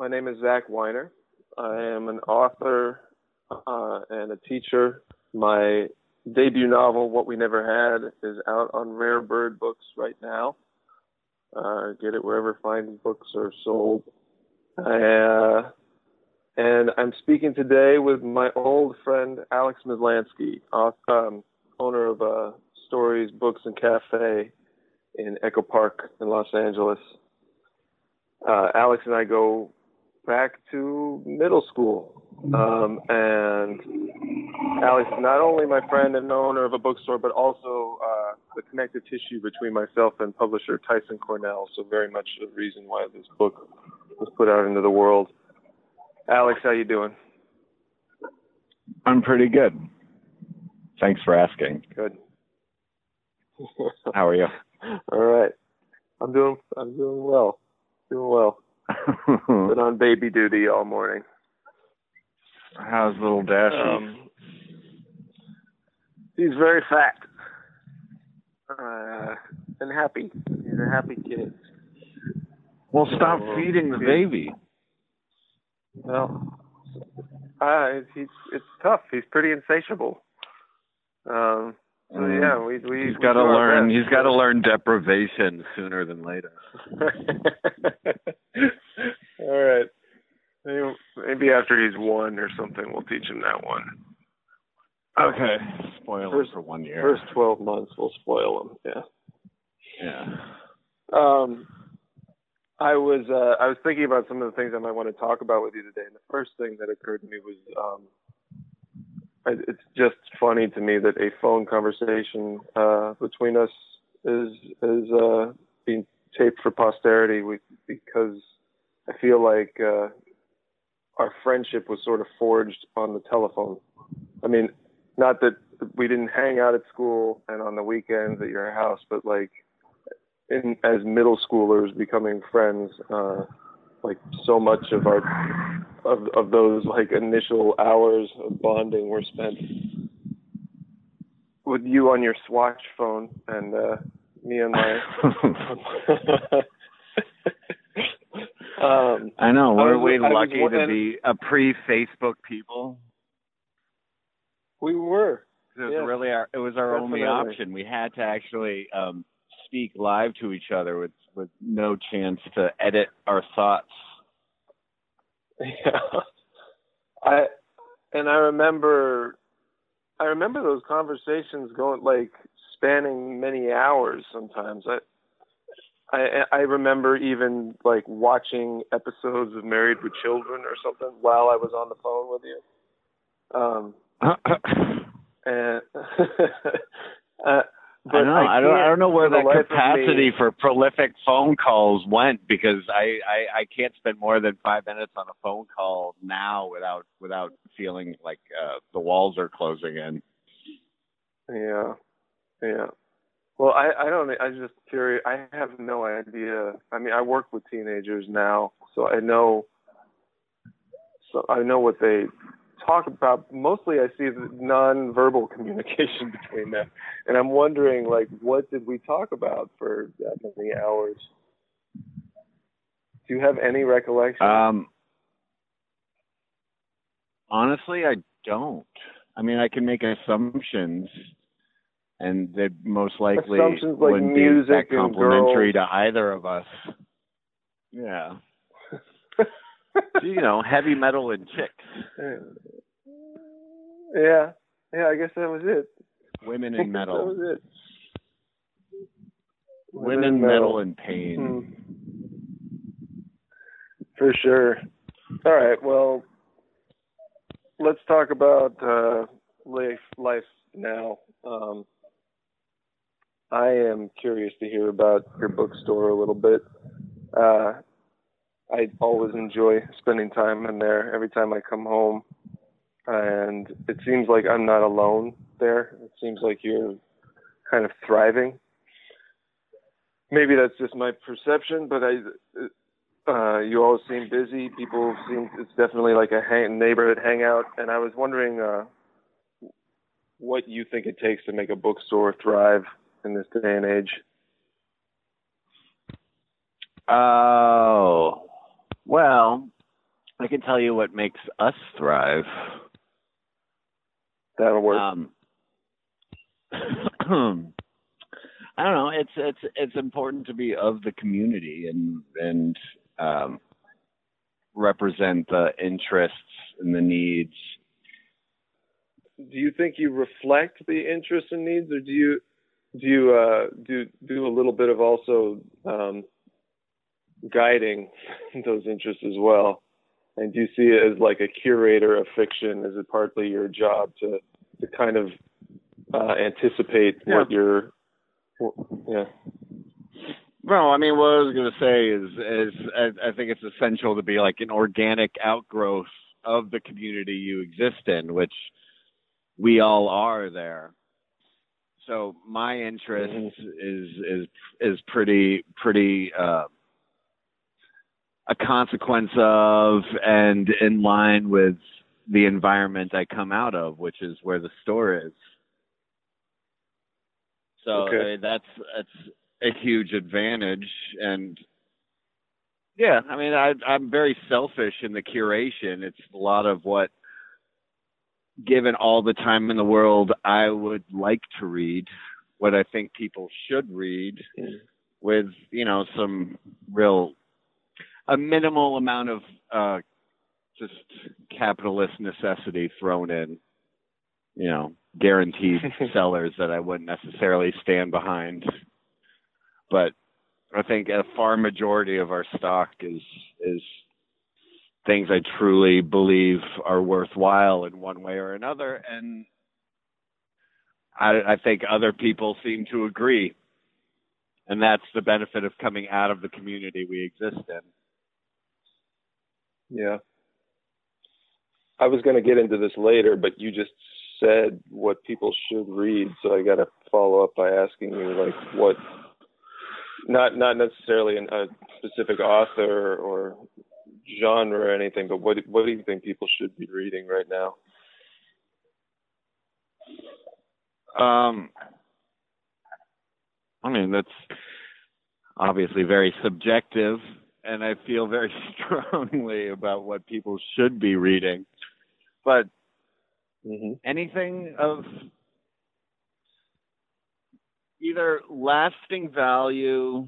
my name is Zach Weiner. I am an author uh, and a teacher. My debut novel, What We Never Had, is out on Rare Bird Books right now. Uh, get it wherever fine books are sold. Uh, and I'm speaking today with my old friend Alex Maslansky, um, owner of uh, Stories, Books, and Cafe in Echo Park in Los Angeles. Uh, Alex and I go back to middle school. Um, and Alex is not only my friend and owner of a bookstore, but also uh, the connective tissue between myself and publisher Tyson Cornell. So very much the reason why this book was put out into the world. Alex, how you doing? I'm pretty good. Thanks for asking. Good. how are you? All right. I'm doing I'm doing well. Doing well. Been on baby duty all morning. How's little Dashy? Um, he's very fat uh, and happy. He's a happy kid. Well, stop so, feeding the baby. Well, uh, he's it's tough. He's pretty insatiable. Um, so mm. yeah, we we he's got to learn. He's got to learn deprivation sooner than later. All right. Maybe, maybe after he's one or something, we'll teach him that one. Okay. Spoil first, him for one year. First twelve months, we'll spoil him. Yeah. Yeah. Um, I was uh, I was thinking about some of the things I might want to talk about with you today, and the first thing that occurred to me was um, it's just funny to me that a phone conversation uh, between us is is uh, being taped for posterity we, because I feel like uh, our friendship was sort of forged on the telephone. I mean, not that we didn't hang out at school and on the weekends at your house, but like in as middle schoolers becoming friends, uh, like so much of our of of those like initial hours of bonding were spent with you on your Swatch phone and uh, me on my. um, I know. Were we lucky was, to be a pre-Facebook people? We were. It was really our. It was our Definitely. only option. We had to actually um, speak live to each other with with no chance to edit our thoughts. Yeah. I and I remember I remember those conversations going like spanning many hours sometimes. I I I remember even like watching episodes of Married with Children or something while I was on the phone with you. Um and uh, but I know. I, I, don't. I don't know where that capacity for prolific phone calls went because I, I I can't spend more than five minutes on a phone call now without without feeling like uh, the walls are closing in. Yeah, yeah. Well, I I don't. I'm just curious. I have no idea. I mean, I work with teenagers now, so I know. So I know what they talk about mostly I see the non-verbal communication between them, and I'm wondering like what did we talk about for that many hours? Do you have any recollection? Um, honestly, I don't. I mean, I can make assumptions, and they most likely assumptions wouldn't like be that complimentary to either of us. Yeah. you know, heavy metal and chicks. Yeah, yeah. I guess that was it. Women in metal. that was it. Women, Women metal. metal and pain. Hmm. For sure. All right. Well, let's talk about uh, life, life now. Um, I am curious to hear about your bookstore a little bit. Uh, I always enjoy spending time in there. Every time I come home, and it seems like I'm not alone there. It seems like you're kind of thriving. Maybe that's just my perception, but I, uh, you always seem busy. People seem it's definitely like a hang, neighborhood hangout, and I was wondering uh, what you think it takes to make a bookstore thrive in this day and age. Oh, well, I can tell you what makes us thrive. That'll work. Um, I don't know. It's it's it's important to be of the community and and um, represent the interests and the needs. Do you think you reflect the interests and needs, or do you do you uh, do do a little bit of also um, guiding those interests as well? And do you see it as like a curator of fiction? Is it partly your job to to kind of uh, anticipate yeah. what you're yeah. Well, I mean, what I was going to say is, is I, I think it's essential to be like an organic outgrowth of the community you exist in, which we all are there. So my interest mm-hmm. is is is pretty pretty uh, a consequence of and in line with the environment I come out of, which is where the store is. So okay. That's that's a huge advantage, and yeah, I mean, I, I'm very selfish in the curation. It's a lot of what, given all the time in the world, I would like to read, what I think people should read, with you know some real, a minimal amount of uh, just capitalist necessity thrown in, you know, guaranteed sellers that I wouldn't necessarily stand behind. But I think a far majority of our stock is is things I truly believe are worthwhile in one way or another, and I, I think other people seem to agree, and that's the benefit of coming out of the community we exist in. Yeah. I was going to get into this later, but you just said what people should read, so I got to follow up by asking you like what not not necessarily a specific author or genre or anything, but what what do you think people should be reading right now? Um, I mean that's obviously very subjective, and I feel very strongly about what people should be reading. But Mm-hmm. Anything of either lasting value,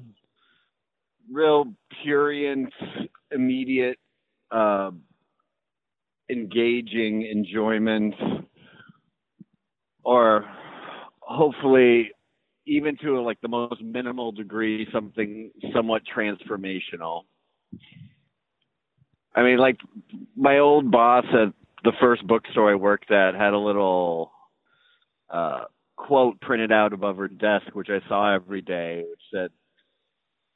real purient, immediate, uh, engaging enjoyment, or hopefully even to like the most minimal degree something somewhat transformational. I mean, like my old boss at the first bookstore I worked at had a little uh, quote printed out above her desk, which I saw every day, which said,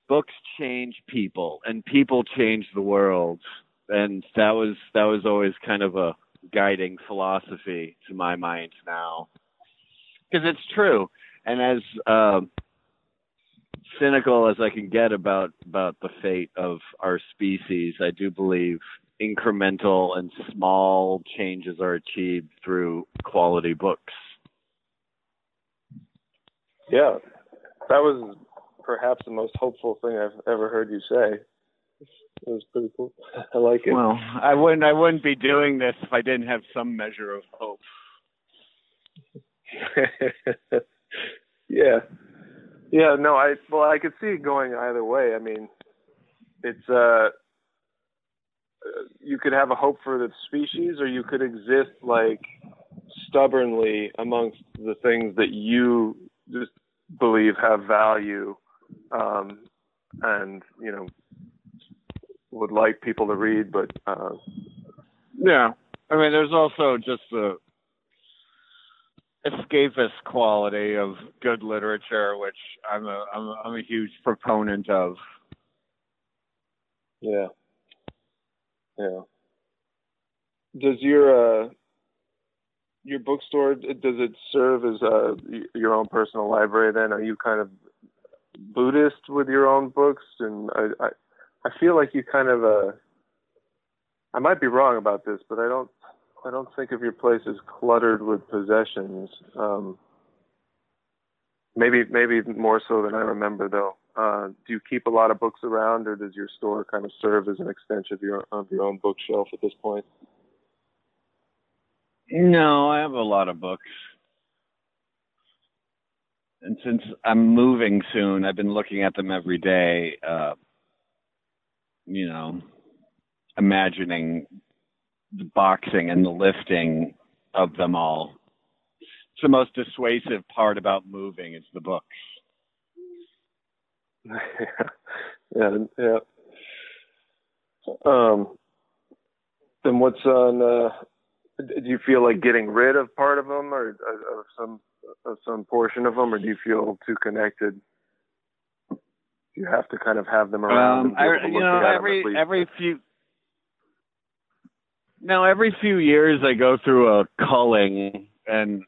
"Books change people, and people change the world." And that was that was always kind of a guiding philosophy to my mind now, because it's true. And as uh, cynical as I can get about about the fate of our species, I do believe incremental and small changes are achieved through quality books. Yeah, that was perhaps the most hopeful thing I've ever heard you say. It was pretty cool. I like it. Well, I wouldn't I wouldn't be doing this if I didn't have some measure of hope. yeah. Yeah, no, I well I could see it going either way. I mean, it's uh you could have a hope for the species, or you could exist like stubbornly amongst the things that you just believe have value, um, and you know would like people to read. But uh, yeah, I mean, there's also just the escapist quality of good literature, which I'm a I'm a, I'm a huge proponent of. Yeah. Yeah. Does your uh, your bookstore does it serve as uh, your own personal library? Then are you kind of Buddhist with your own books? And I I, I feel like you kind of uh, I might be wrong about this, but I don't I don't think of your place as cluttered with possessions. Um, maybe maybe more so than I remember though. uh, do you keep a lot of books around, or does your store kind of serve as an extension of your of your own bookshelf at this point? No, I have a lot of books. And since I'm moving soon, I've been looking at them every day. Uh, you know, imagining the boxing and the lifting of them all. It's the most dissuasive part about moving is the books. yeah, yeah. Um, then what's on? Uh, do you feel like getting rid of part of them, or of some of some portion of them, or do you feel too connected? You have to kind of have them around. Um, I, you know, every every few. No, every few years I go through a culling, and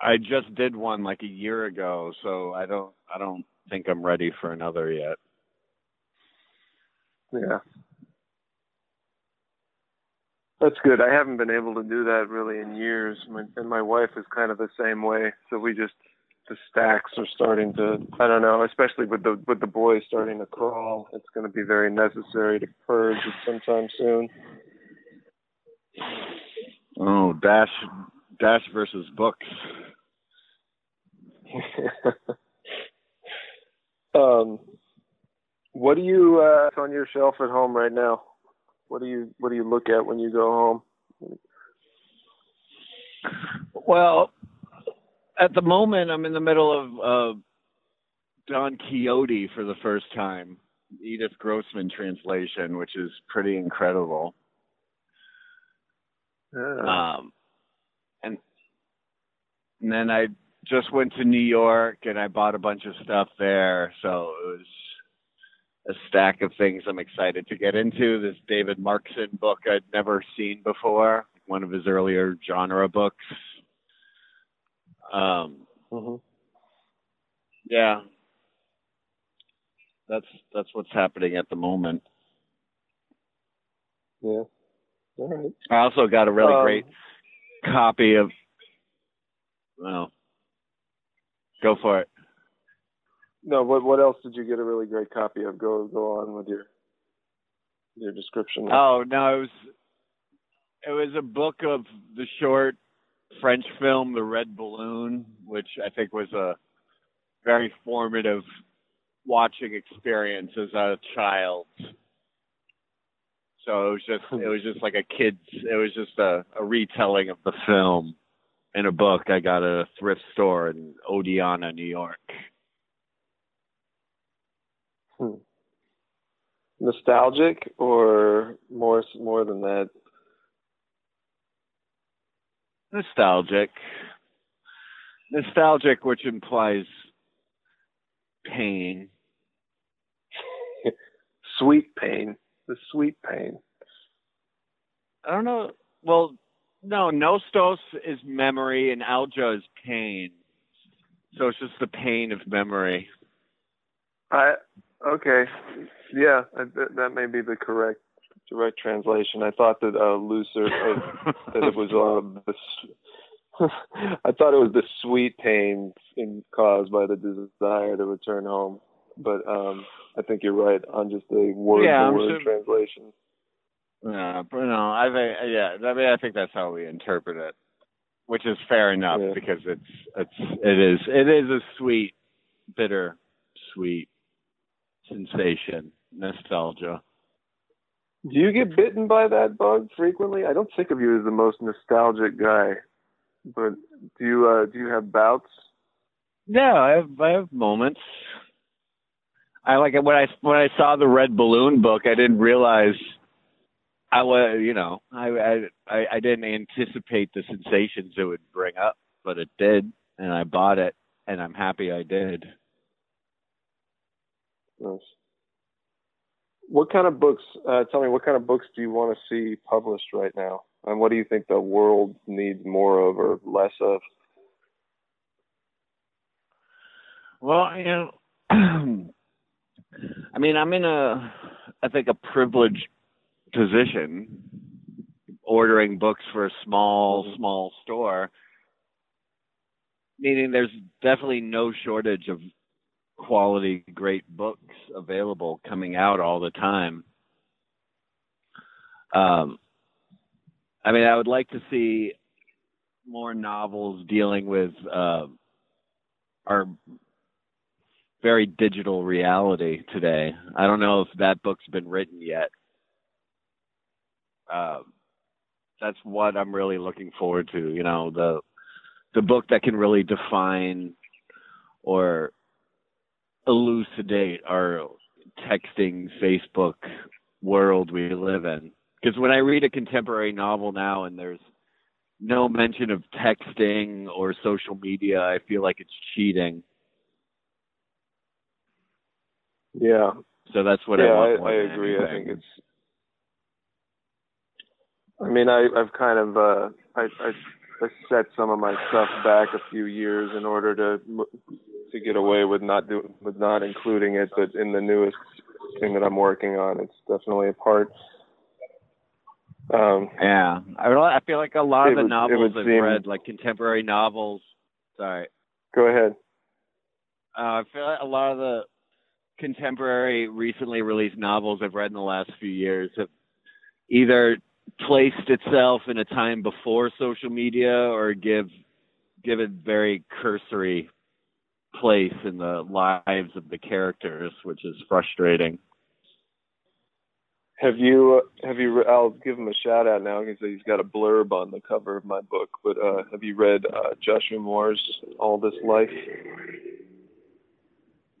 I just did one like a year ago, so I don't I don't think I'm ready for another yet. Yeah. That's good. I haven't been able to do that really in years, my, and my wife is kind of the same way. So we just the stacks are starting to. I don't know, especially with the with the boys starting to crawl. It's going to be very necessary to purge it sometime soon. Oh, dash, dash versus books. um, what do you uh, on your shelf at home right now? What do you what do you look at when you go home? Well, at the moment, I'm in the middle of uh, Don Quixote for the first time, Edith Grossman translation, which is pretty incredible. Um, and, and then I just went to New York and I bought a bunch of stuff there, so it was a stack of things I'm excited to get into. This David Markson book I'd never seen before, one of his earlier genre books. Um, mm-hmm. Yeah, that's that's what's happening at the moment. Yeah. Right. I also got a really um, great copy of. Well, go for it. No, what what else did you get a really great copy of? Go go on with your your description. Oh no, it was it was a book of the short French film The Red Balloon, which I think was a very formative watching experience as a child. So it was just it was just like a kid's it was just a, a retelling of the film in a book I got at a thrift store in Oneonta, New York. Hmm. Nostalgic or more more than that? Nostalgic. Nostalgic, which implies pain. sweet pain. The sweet pain. I don't know. Well, no, nostos is memory and algia is pain. So it's just the pain of memory. I Okay. Yeah, that, that may be the correct direct translation. I thought that uh, looser uh, that it was uh, the. I thought it was the sweet pain in, caused by the desire to return home, but um, I think you're right on just the word yeah, word sure. translation. Yeah, but no, I think yeah, I mean I think that's how we interpret it, which is fair enough yeah. because it's it's it is it is a sweet, bitter, sweet sensation, nostalgia. Do you get bitten by that bug frequently? I don't think of you as the most nostalgic guy, but do you uh, do you have bouts? Yeah, I have I have moments. I like when I when I saw the red balloon book, I didn't realize I was you know I I I didn't anticipate the sensations it would bring up, but it did, and I bought it, and I'm happy I did. Nice. What kind of books? Uh, tell me, what kind of books do you want to see published right now, and what do you think the world needs more of or less of? Well, you know, I mean, I'm in a, I think, a privileged position, ordering books for a small, small store. Meaning, there's definitely no shortage of quality, great books available coming out all the time. Um, I mean, I would like to see more novels dealing with uh, our very digital reality today. I don't know if that book's been written yet. Uh, that's what I'm really looking forward to. You know, the the book that can really define or elucidate our texting Facebook world we live in. Because when I read a contemporary novel now and there's no mention of texting or social media, I feel like it's cheating. Yeah. So that's what yeah, I want. I, I agree. Anything. I think it's. I mean, I, I've kind of uh, I, I I set some of my stuff back a few years in order to to get away with not do with not including it, but in the newest thing that I'm working on, it's definitely a part. Um, yeah, I, I feel like a lot of the would, novels I've seem, read, like contemporary novels. Sorry. Go ahead. Uh, I feel like a lot of the contemporary, recently released novels I've read in the last few years have either placed itself in a time before social media or give give it very cursory place in the lives of the characters, which is frustrating. Have you have you? I'll give him a shout out now because he's got a blurb on the cover of my book. But uh, have you read uh, Joshua Mohr's All This Life?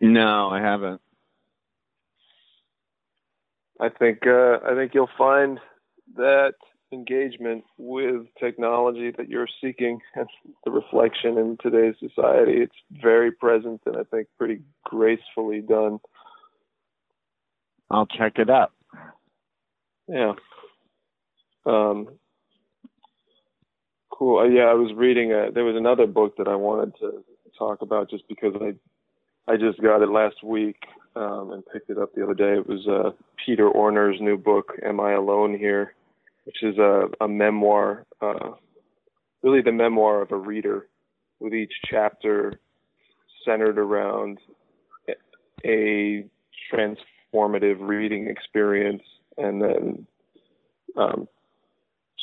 No, I haven't. I think uh, I think you'll find that engagement with technology that you're seeking and the reflection in today's society. It's very present and I think pretty gracefully done. I'll check it out. Yeah. Um, cool. Uh, yeah, I was reading. A, there was another book that I wanted to talk about just because I I just got it last week um, and picked it up the other day. It was uh, Peter Orner's new book, "Am I Alone Here?" which is a, a memoir, uh, really the memoir of a reader, with each chapter centered around a transformative reading experience, and then um,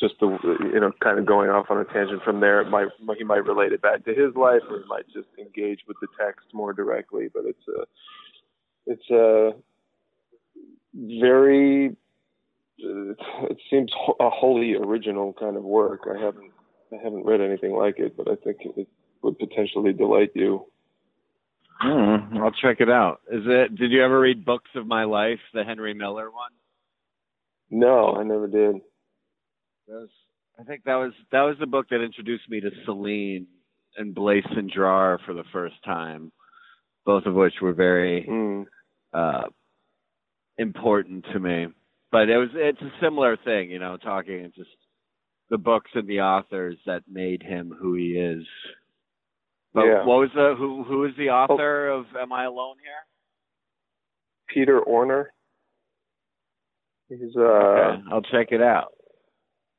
just the you know kind of going off on a tangent from there. It might he might relate it back to his life, or he might just engage with the text more directly. But it's a it's a very it seems a wholly original kind of work. I haven't I haven't read anything like it, but I think it would potentially delight you. Mm, I'll check it out. Is it? Did you ever read Books of My Life, the Henry Miller one? No, I never did. That was, I think that was that was the book that introduced me to Celine and Blaise Cendrars for the first time, both of which were very mm. Uh, important to me but it was it's a similar thing, you know, talking just the books and the authors that made him who he is. But yeah. what was the who who is the author oh. of Am I Alone Here? Peter Orner. He's uh okay. I'll check it out.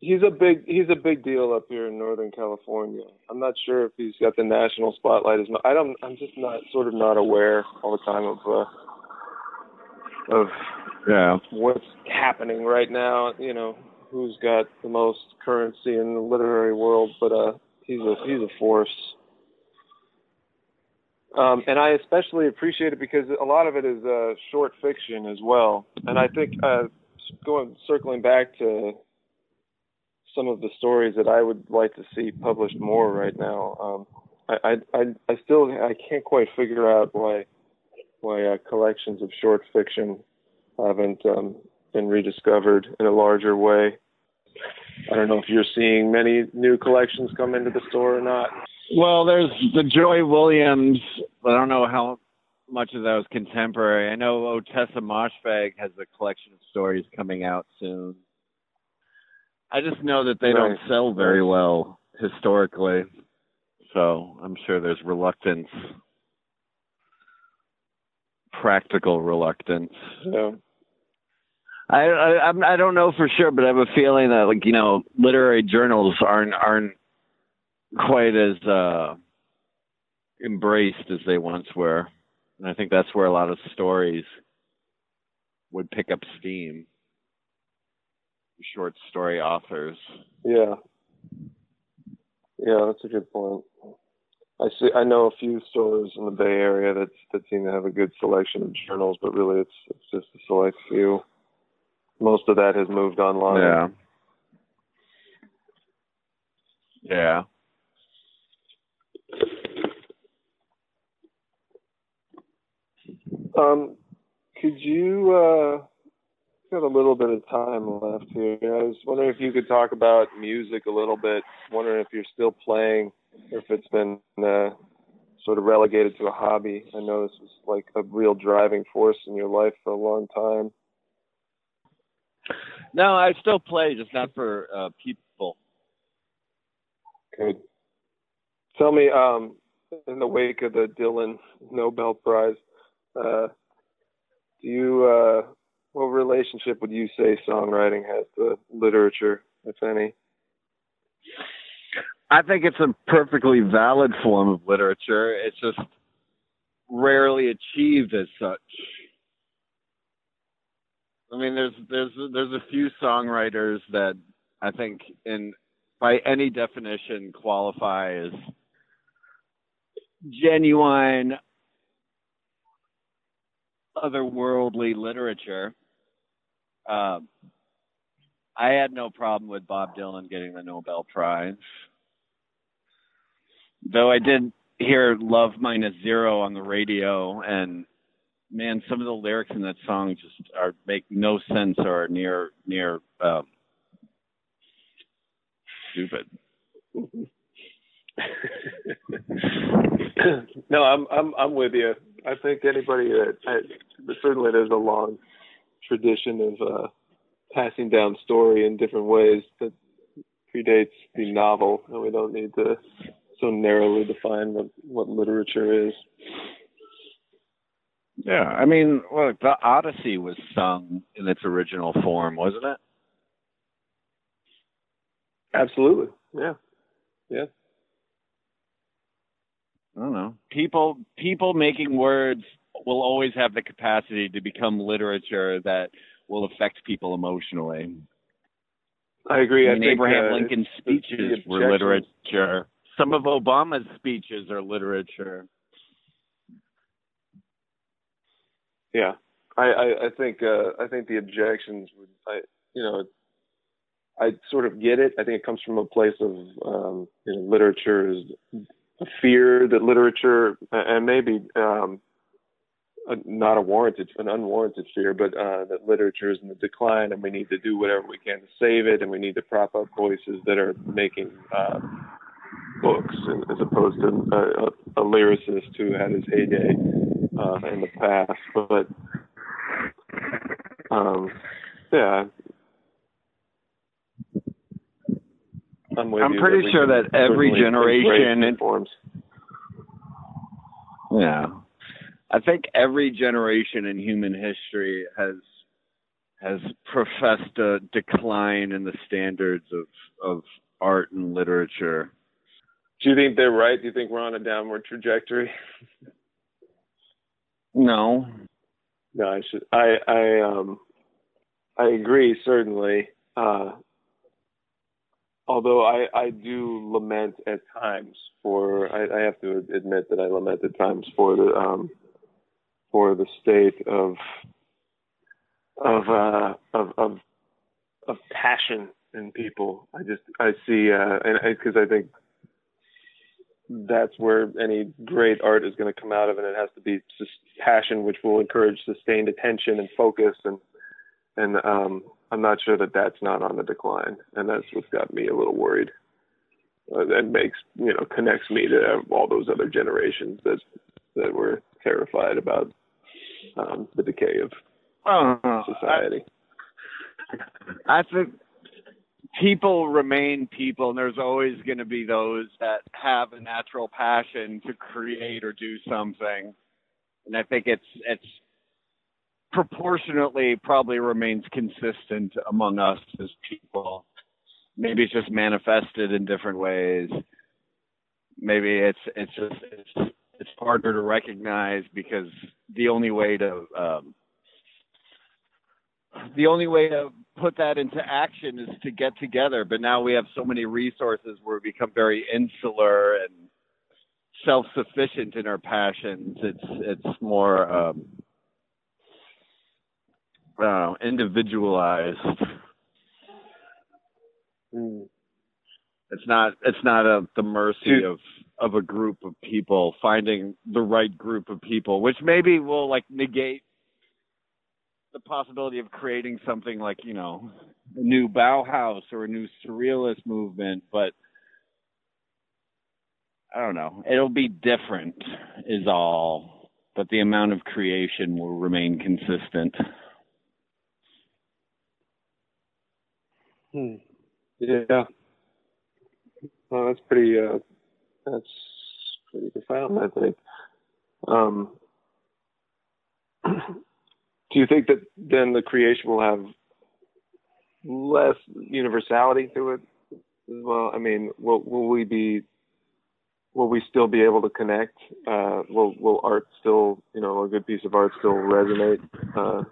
He's a big he's a big deal up here in Northern California. I'm not sure if he's got the national spotlight as much. I don't I'm just not sort of not aware all the time of uh of yeah. what's happening right now you know who's got the most currency in the literary world but uh he's a he's a force. Um and i especially appreciate it because a lot of it is uh short fiction as well. And i think uh going circling back to some of the stories that i would like to see published more right now um i i i still i can't quite figure out why why uh, collections of short fiction haven't um, been rediscovered in a larger way. I don't know if you're seeing many new collections come into the store or not. Well, there's the Joy Williams. I don't know how much of that was contemporary. I know Ottessa Moshfegh has a collection of stories coming out soon. I just know that they right. don't sell very well historically, so I'm sure there's reluctance, practical reluctance. Yeah. I, I I'm I don't know for sure, but I have a feeling that like you know literary journals aren't aren't quite as uh, embraced as they once were. and I think that's where a lot of stories would pick up steam. Short story authors. Yeah. Yeah, that's a good point. I see. I know a few stores in the Bay Area that that seem to have a good selection of journals, but really, it's it's just a select few. Most of that has moved online. Yeah. Yeah. Um, could you uh, got a little bit of time left here? I was wondering if you could talk about music a little bit. Wondering if you're still playing, if it's been uh, sort of relegated to a hobby. I know this was like a real driving force in your life for a long time. No, I still play, just not for uh, people. Good. Tell me, um, in the wake of the Dylan Nobel Prize, uh, do you uh, what relationship would you say songwriting has to literature, if any? I think it's a perfectly valid form of literature. It's just rarely achieved as such. I mean, there's there's there's a few songwriters that I think, in by any definition, qualify as genuine otherworldly literature. Um, I had no problem with Bob Dylan getting the Nobel Prize, though I did hear "Love Minus Zero on the radio, and man, some of the lyrics in that song just are make no sense or are near near um, stupid. no, I'm I'm I'm with you. I think anybody that I, certainly there's a long tradition of uh, passing down story in different ways that predates the novel, and we don't need to so narrowly define what what literature is. Yeah, I mean, look, the Odyssey was sung in its original form, wasn't it? Absolutely. Yeah. Yeah. I don't know. People people making words will always have the capacity to become literature that will affect people emotionally. I agree. I, mean, think, Abraham uh, Lincoln's speeches were literature. Some of Obama's speeches are literature. Yeah, I, I, I think uh, I think the objections would I you know I sort of get it. I think it comes from a place of um, you know, literature is a fear that literature and maybe um, a, not a warranted, an unwarranted fear, but uh, that literature is in the decline, and we need to do whatever we can to save it, and we need to prop up voices that are making uh, books, as opposed to a, a, a lyricist who had his heyday uh, in the past. But um, yeah, I'm, I'm pretty sure that every generation informs. Yeah, I think every generation in human history has has professed a decline in the standards of of art and literature. Do you think they're right? Do you think we're on a downward trajectory? no. No, I should. I I um I agree certainly. Uh, although I, I do lament at times for I, I have to admit that I lament at times for the um, for the state of of uh, of, of of passion in people. I just I see uh, and because I, I think that's where any great art is going to come out of, and it has to be just passion, which will encourage sustained attention and focus and and um, I'm not sure that that's not on the decline, and that's what's got me a little worried. Uh, that makes you know connects me to all those other generations that that were terrified about um, the decay of uh, society. I, I think people remain people, and there's always going to be those that have a natural passion to create or do something. And I think it's it's proportionately probably remains consistent among us as people. Maybe it's just manifested in different ways. Maybe it's it's just it's it's harder to recognize because the only way to um, the only way to put that into action is to get together. But now we have so many resources where we become very insular and self-sufficient in our passions. It's it's more um, uh, individualized. Mm. It's not it's not at the mercy of of a group of people finding the right group of people, which maybe will like negate the possibility of creating something like you know a new Bauhaus or a new surrealist movement, but I don't know. It'll be different, is all, but the amount of creation will remain consistent. Hmm. Yeah. Well, that's pretty. Uh, that's pretty profound, I think. Um, do you think that then the creation will have less universality to it as well? I mean, will will we be will we still be able to connect? Uh, will will art still, you know, a good piece of art still resonate uh,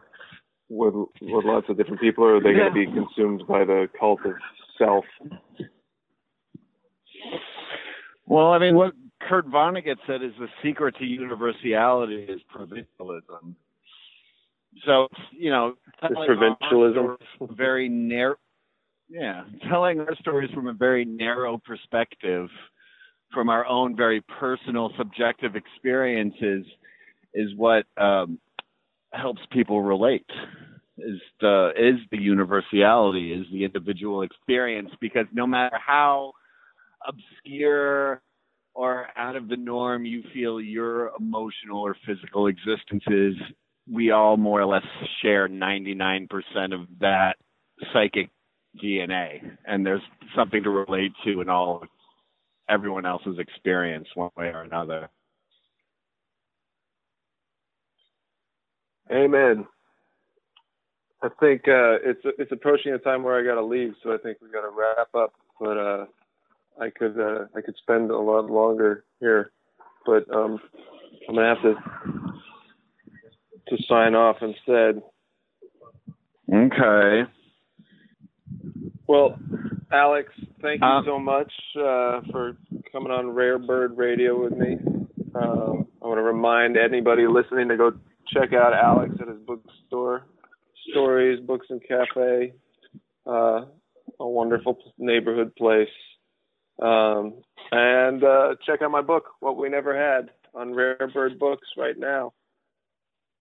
with with lots of different people, or are they going to be consumed by the cult of self? Well, I mean, what Kurt Vonnegut said is the secret to universality is provincialism. So you know, provincialism, very narrow. Yeah, telling our stories from a very narrow perspective, from our own very personal, subjective experiences, is what um, helps people relate. Is the is the universality, is the individual experience, because no matter how obscure or out of the norm you feel your emotional or physical existences we all more or less share 99% of that psychic DNA, and there's something to relate to in all everyone else's experience, one way or another. Amen. I think uh, it's it's approaching a time where I got to leave, so I think we got to wrap up. But uh, I could uh, I could spend a lot longer here, but um, I'm gonna have to to sign off instead. Okay. Well, Alex, thank you uh, so much uh, for coming on Rare Bird Radio with me. Um, I want to remind anybody listening to go check out Alex at his bookstore, Stories Books and Cafe, uh, a wonderful neighborhood place. Um, and uh, check out my book, What We Never Had, on Rare Bird Books right now.